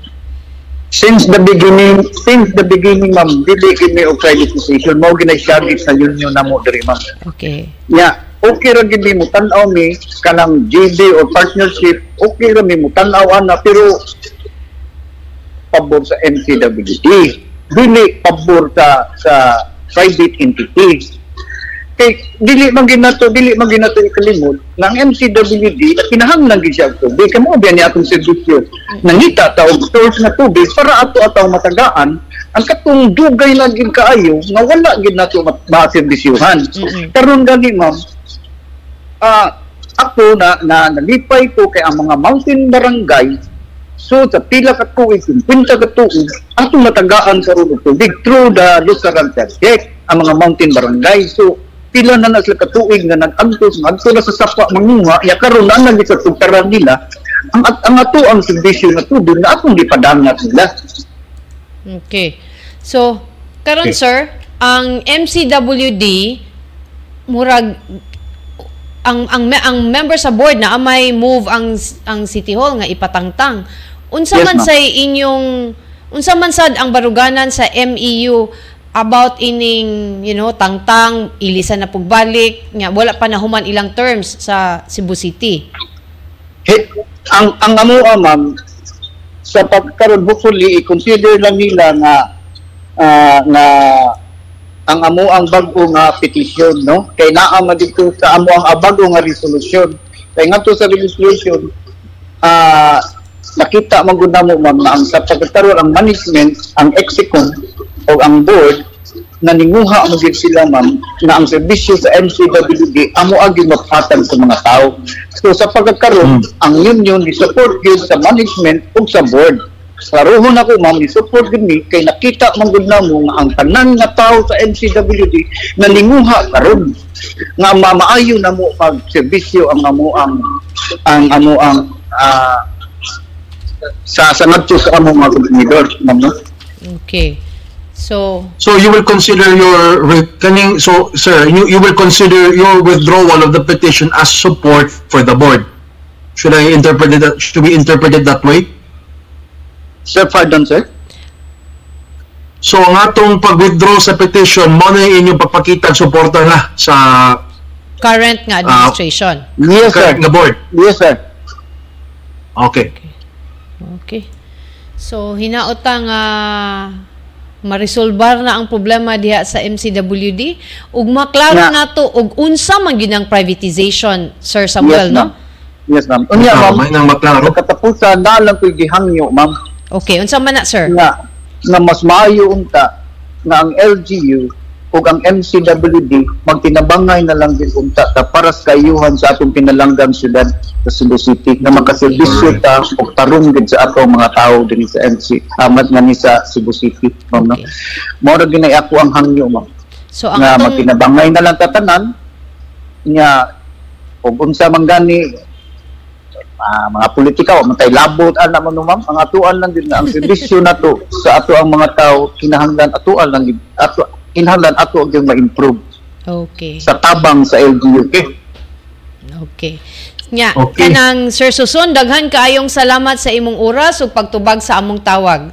since the beginning since the beginning ma'am dili gini og privatization mao ginay sa union namo diri ma'am Okay. Ya, okay ra gid mo tan-aw mi kanang JV or partnership, okay ra mi mo tan-aw ana pero pabor sa MCWD. Dili pabor sa sa private entity. Kay dili man ginato, dili man ginato ikalimod ng MCWD na kinahanglan gid siya tubig. Kamo biya ni atong serbisyo. Nangita ta og source na tubig para ato ataw matagaan ang katong dugay na gid kaayo nga wala gid nato ma- maserbisyuhan. Mm-mm. Karon gani ma'am, ah ako na, na nalipay ko kay ang mga mountain barangay so sa pila ka tuig, 50 ka tuig, atong matagaan karon og tubig through the Lusaran Project, ang mga mountain barangay. So pila na na sila ka tuig nga nag-antos, ngadto na sa sapa mangunga, ya karon na nang sa tugtaran nila, ang, ang ato ang serbisyo na tubig na atong gipadangat nila. Okay. So karon Okay. sir, ang MCWD murag ang ang me- ang member sa board na amay move ang ang City Hall nga ipatangtang. Unsa Yes, man say inyong unsa man sad ang baruganan sa MEU about ining you know tangtang ilisan na pugbalik nga wala pa nahuman ilang terms sa Cebu City. He, ang ang amoa ma'am sa pagkaroon hopefully i-consider lang nila nga ah, nga ang amo ang bago nga petisyon no? Kay naa man dito sa amo ang bago nga resolution kay ngadto sa resolution ah nakita man gud namo ma'am ang sa pagkaroon ang management ang execon o ang board na ninguha mo gid sila ma'am na ang serbisyo sa MCWD amo agi mapatag sa mga tao. So sa pagkakaroon ang union ni support gyud sa management ug sa board Klaruhon ako ma'am ni support gid ni kay nakita man gud namo nga ang tanan nga tao sa MCWD na ninguha karon nga mamaayo na mo pag serbisyo ang amo ang ang amo ang ah, sa sa ngadto sa amo mga gobernador ma'am no Okay. So So you will consider your re- kaning so sir you you will consider your withdrawal of the petition as support for the board. Should I interpret it that should we interpret it that way? Sir pardon sir So ang atong pag-withdraw sa petition mo na yung inyong pagpakita suporta nga sa current nga administration. yes sir correct nga board. yes sir Okay. Okay. So, hinaota nga marisolbar na ang problema diha sa MCWD ug maklaro Na- nato og unsa man gyud ang privatization Sir Samuel yes, no? yes ma'am unya Ah, ma'am may nang maklaro. sa katapusan na lang ko'y gihangyo ma'am Okay, unsa man na sir? nga na mas maayo unta na ang LGU ug ang MCWD magtinabangay na lang din unta ta para sa kayuhan sa atong pinalanggang syudad sa Cebu City na makaserbisyo ta og tarong gid sa atong mga tao dinhi sa MC amat nga ni sa Cebu City ma'am no? Mao ra ginay ako ang hangyo ma'am. So ang nga atong magtinabangay na lang tatanan nya ug unsa man gani ah, mga politika wa man tay labot ana man no, ma'am ang atuan lang din nga ang serbisyo nato sa ato ang mga tao kinahanglan atuan lang gid- ato kinahanglan ato gyud ma-improve Okay. sa tabang sa LGU Okay. Okay. Nya, Okay. kanang Sir Suson, daghan kaayong salamat sa imong oras ug pagtubag sa among tawag.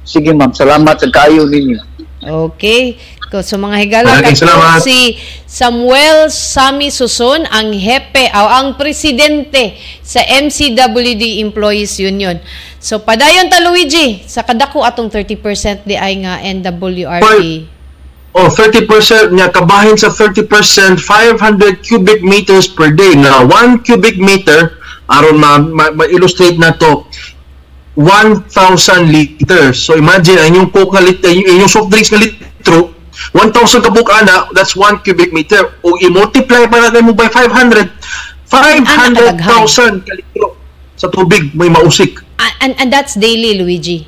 sige ma'am salamat sa kaayo ninyo Okay. Sa mga higala salamat. si Samuel Sami Suson ang hepe o ang presidente sa MCWD Employees Union. So padayon ta Luigi sa kadako atong 30% di ay nga NWRP. Oh, 30% niya kabahin sa 30%, 500 cubic meters per day. Na 1 cubic meter, aron ma, ma, ma-illustrate na to, 1,000 liters. So imagine, ang inyong coke na liter, yung inyong soft drinks na litro, 1,000 kabuk ana, that's 1 cubic meter. O i-multiply para kayo mo by 500, 500,000 ka litro sa tubig may mausik. And, and, and that's daily Luigi.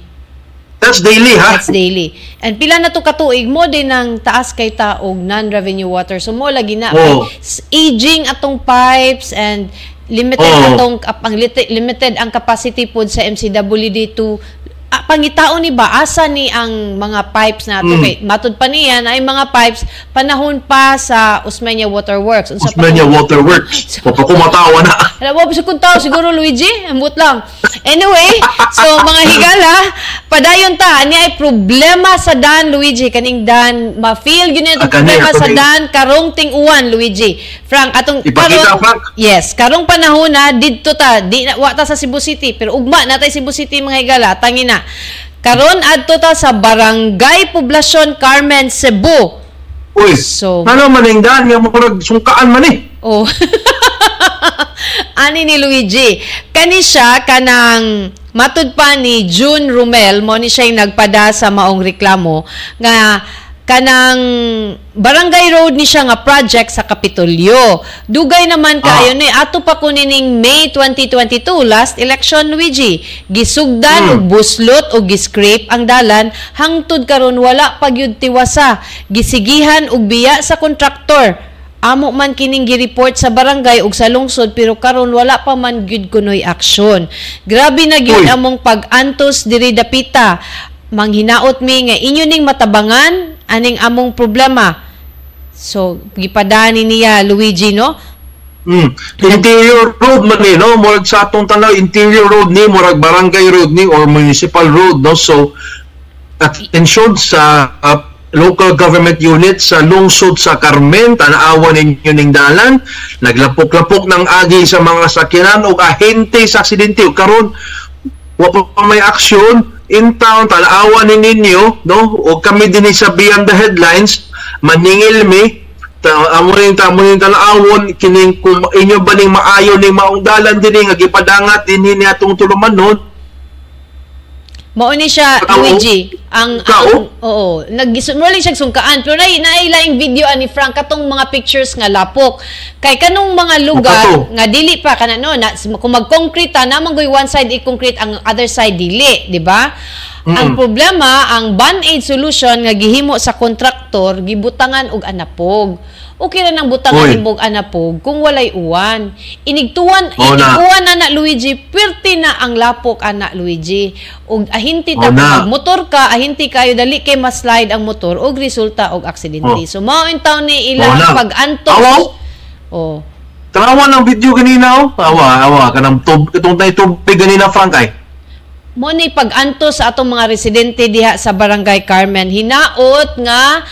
That's daily, ha? That's daily. And pila na to katuig mo din ng taas kay taog non-revenue water. So mo lagi na s- aging atong pipes and limited Oo. atong kap- ang limited ang capacity pod sa MCWD to ah, pangitaon ni ba asa ni ang mga pipes nato Mm. kay matud pa niya na ay mga pipes panahon pa sa Usmeña Water Works unsa pa Usmania kung- Waterworks. Kung kumatawa na. alam mo, sa kung tao, siguro Luigi, ambot lang. Anyway, so mga higala, padayon ta, niya ay problema sa Dan, Luigi. Kaning Dan, ma-feel yun Ah, yung kani, problema sa. Dan, karong ting-uwan, Luigi. Frank, atong Ipakita, Frank. Yes, karong panahon na, dito ta, di na, wata sa Cebu City, pero ugma na tayo Cebu City, mga higala, tangina. Karon adto ta sa Barangay Poblasyon Carmen, Cebu. Uy, So- ano man yung daan, nga mo sungkaan man eh. Oh. Ani ni Luigi. Kani siya kanang matud pa ni June Rumel mo ni siya nagpada sa maong reklamo nga kanang barangay road ni siya nga project sa Kapitolyo. Dugay naman kayo Ah. ni ato pa kuning May 2022 last election Luigi. Gisugdan Hmm. og buslot o giscrape ang dalan hangtod karon wala pa gyud tiwasa. Gisigihan og biya sa kontraktor. Amo man kining gi-report sa barangay ug sa lungsod pero karon wala pa man gyud kunoy aksyon. Grabe na gyud among pag-antos diri dapita. Manghinaot mi nga inyo ning matabangan aning among problema. So gipadani niya Luigi no? Mm. Interior road man eh, no? Murag sa atong tanaw, interior road ni, murag barangay road ni, or municipal road, no? So, attention sa uh, local government unit sa lungsod sa Carmen, tanaawan ninyo ning dalan, naglapok-lapok ng agi sa mga sakyanan o ahente sa aksidente. Karon wa pa may aksyon in town tanawan ni ninyo no? O kami din sa beyond the headlines. Maningil mi. Rin ta amo rin tanawon kining kung inyo ba ning maayo ning maong dalan dinhi nga gipadangat dinhi ni atong tuluman nun Mao ni siya Kao? Luigi. Ang, ang oo. Naggisumuli siya sungkaan pero nay nailaing video ani Frank katong mga pictures nga lapok. Kay kanong mga lugar Kato. nga dili pa kana no na, kung mag-concrete ta namang goy one side i-concrete ang other side dili di ba? Ang problema ang band-aid solution nga gihimo sa kontraktor gibutangan og anapog okay ra nang butangan Oy. imong anapog kung walay uwan inigtuwan Oo na. inigtuwan na na Luigi pirti na ang lapok ana Luigi ug ahinti ta na. pag motor ka ahinti kayo dali kay ma-slide ang motor ug resulta og aksidente Oh. so mao in taon ni ilang na. pag-antos Awaw. oh tanawan ng video ganina oh awa awa kanang tub itong tay tubig ganina Frank ay mo ni pag-antos sa atong mga residente diha sa Barangay Carmen hinaot nga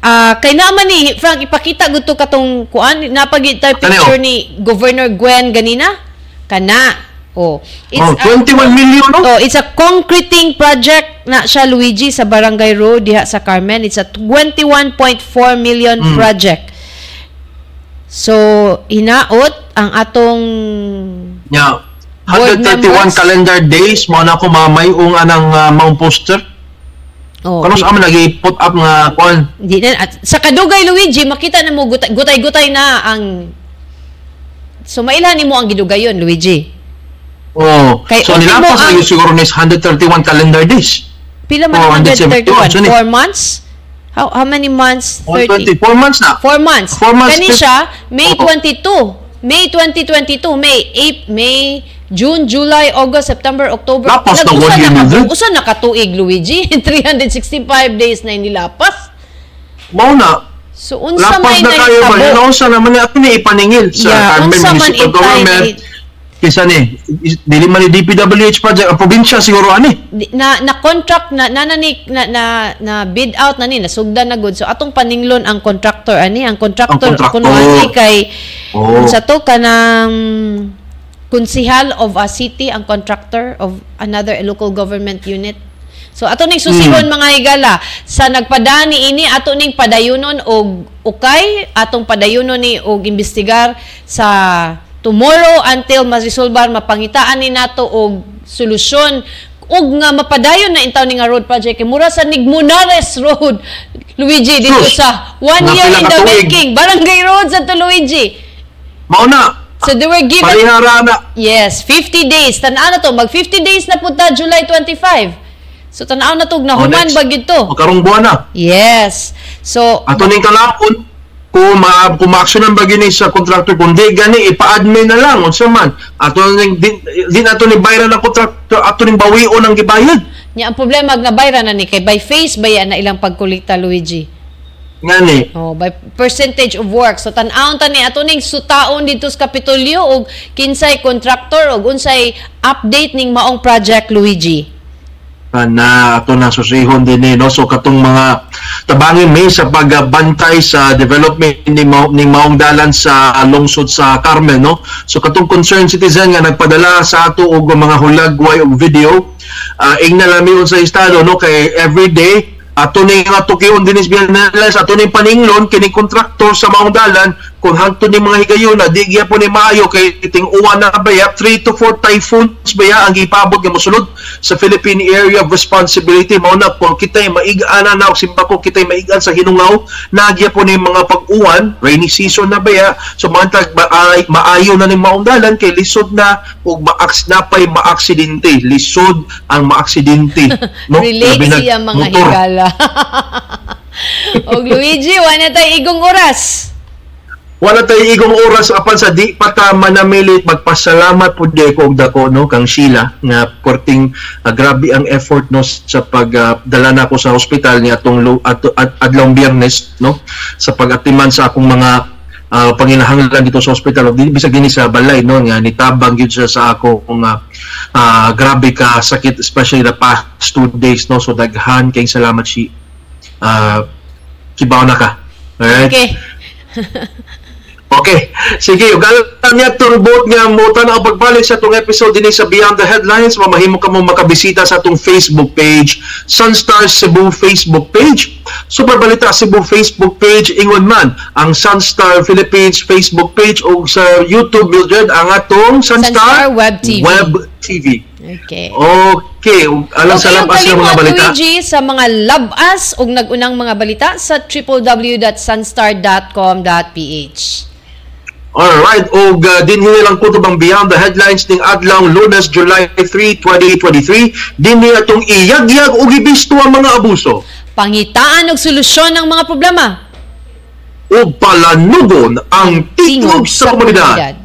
ah, kay naman ni Frank ipakita gud to katong kuan napagi tayo Kani, picture oh. ni Governor Gwen ganina kana oh it's oh, a- 21 million no Oh, it's a concreting project na siya Luigi sa Barangay Road diha sa Carmen. It's a 21.4 million Mm. project. So, hinaot ang atong Board 131 members? calendar days mo na ko mamayong anang uh, mount poster oh, kano sa amin nagi-put up nga kuan di na, at, sa kadugay Luigi makita na mo gutay- gutay-gutay na ang So mailhan nimo ang gidugayon Luigi. Oh, Kay so ultimo nilapas na yun siguro ni 131 calendar days. Pila man Oh, ang 171, 131? so ni- 4 months? How how many months? 30. 124 months na. 4 months. Four months Kani siya, May Oo. 22. May 2022. May 8, May June, July, August, September, October. Lapas na Nag-usa one year, na Mildred. ka- usa na katuig, Luigi. 365 days na inilapas. Mao na, So, unsa lapas may na kayo ba? Naitabo? unsa naman ni ato ni ipaningil sa Yeah, Carmen Municipal Government. na- Kisa ni, dili man ni DPWH project, ang probinsya siguro ani. Na na contract na na na, na, na, na bid out na ni nasugdan na good so atong paninglon ang contractor ani ang contractor, Ang contractor. kuno ani kay Oh. sa to kanang konsihal of a city ang contractor of another local government unit. So ato ning susihon Hmm. mga higala. Sa nagpadani ini ato ning padayunon og ukay atong padayunon ni og imbestigar sa tomorrow until maresolbar mapangitaan ni nato og solusyon. Ug nga mapadayon na intaw ni nga road project kay mura sa Nigmunares Road Luigi dito sa one year in the making. Barangay road sa to Luigi. Mao na, so they were given parihara na. Yes, 50 days. Tanaw na to. Mag 50 days na punta July 25. So tanaw na to. Oh, Nahuman next. ba to? Magkarong buwan na. Yes. So, Ato ning kalapon, kung ma kung ma-actionan ba gini sa contractor kung di gani ipa-admin na lang unsa man ato ning din, din ato ni bayran ng contractor ato ning bawion ang gibayad nya ang problema nga bayra na ni kay by face ba yan na ilang pagkolekta Luigi. Ngani Oh, by percentage of work. So tan-aon ta ni ato ning sutaon dito sa Kapitolyo og kinsay contractor og unsay update ning maong project Luigi. na ato na susihon din ni no so katong mga tabangin may sa pagbantay sa development ni Mao, ni Maong Dalan sa lungsod sa Carmel no so katong concerned citizen nga nagpadala sa ato og mga hulagway og video uh, ing nalami sa estado no kay everyday ato ni nga tukion dinis Biyernes ato ni paninglon kini kontraktor sa Maong Dalan kung hangtod ni mga higayon na di gyapon ni maayo kay ting uwan na baya 3 to 4 typhoons baya ang gipabot nga mosulod sa Philippine Area of Responsibility mao na kung kitay maig-ana na og simbako kitay maigan sa hinungaw na gyapon ni mga pag-uwan rainy season na baya so mantag maay, maayo na ni Maong Dalan kay lisod na ug maaks napay maaksidente lisod ang maaksidente no Relate siya mga motor. higala. og Luigi, wala tay igong oras. Wala tayo igong oras apan sa di pa ta manamilit magpasalamat pud di ko og dako no kang Sheila nga porting ah, grabe ang effort no sa pagdala nako sa ospital ni atong ato- ad- adlong Biyernes no sa pagatiman sa akong mga ah, panginahanglan dito sa ospital ug di bisag dinhi sa balay no nga nitabang gyud siya sa ako kung ah, ah, grabe ka sakit especially the past two days no. So daghan kay salamat si uh, kibaw na ka. Alright? Okay. Okay. Sige, ugalan niya itong boat nga mo tanaw pagbalik sa itong episode din sa Beyond the Headlines. Mamahimo ka mo makabisita sa itong Facebook page, Sunstar Cebu Facebook page, Super Balita Cebu Facebook page, ingon man ang Sunstar Philippines Facebook page o sa YouTube, Mildred, ang atong Sunstar, Sunstar Web TV. Web TV. Okay. Okay, alam sa yung labas ng mga balita. Luigi, sa mga labas o nagunang mga balita sa www.sunstar.com.ph. Alright, og uh, din lang kutob ang Beyond the Headlines ning adlaw Lunes, July 3, 2023. Din atong iyagyag og ibisto ang mga abuso Pangitaan og solusyon ng mga problema. ug palanugon ang tingog sa komunidad.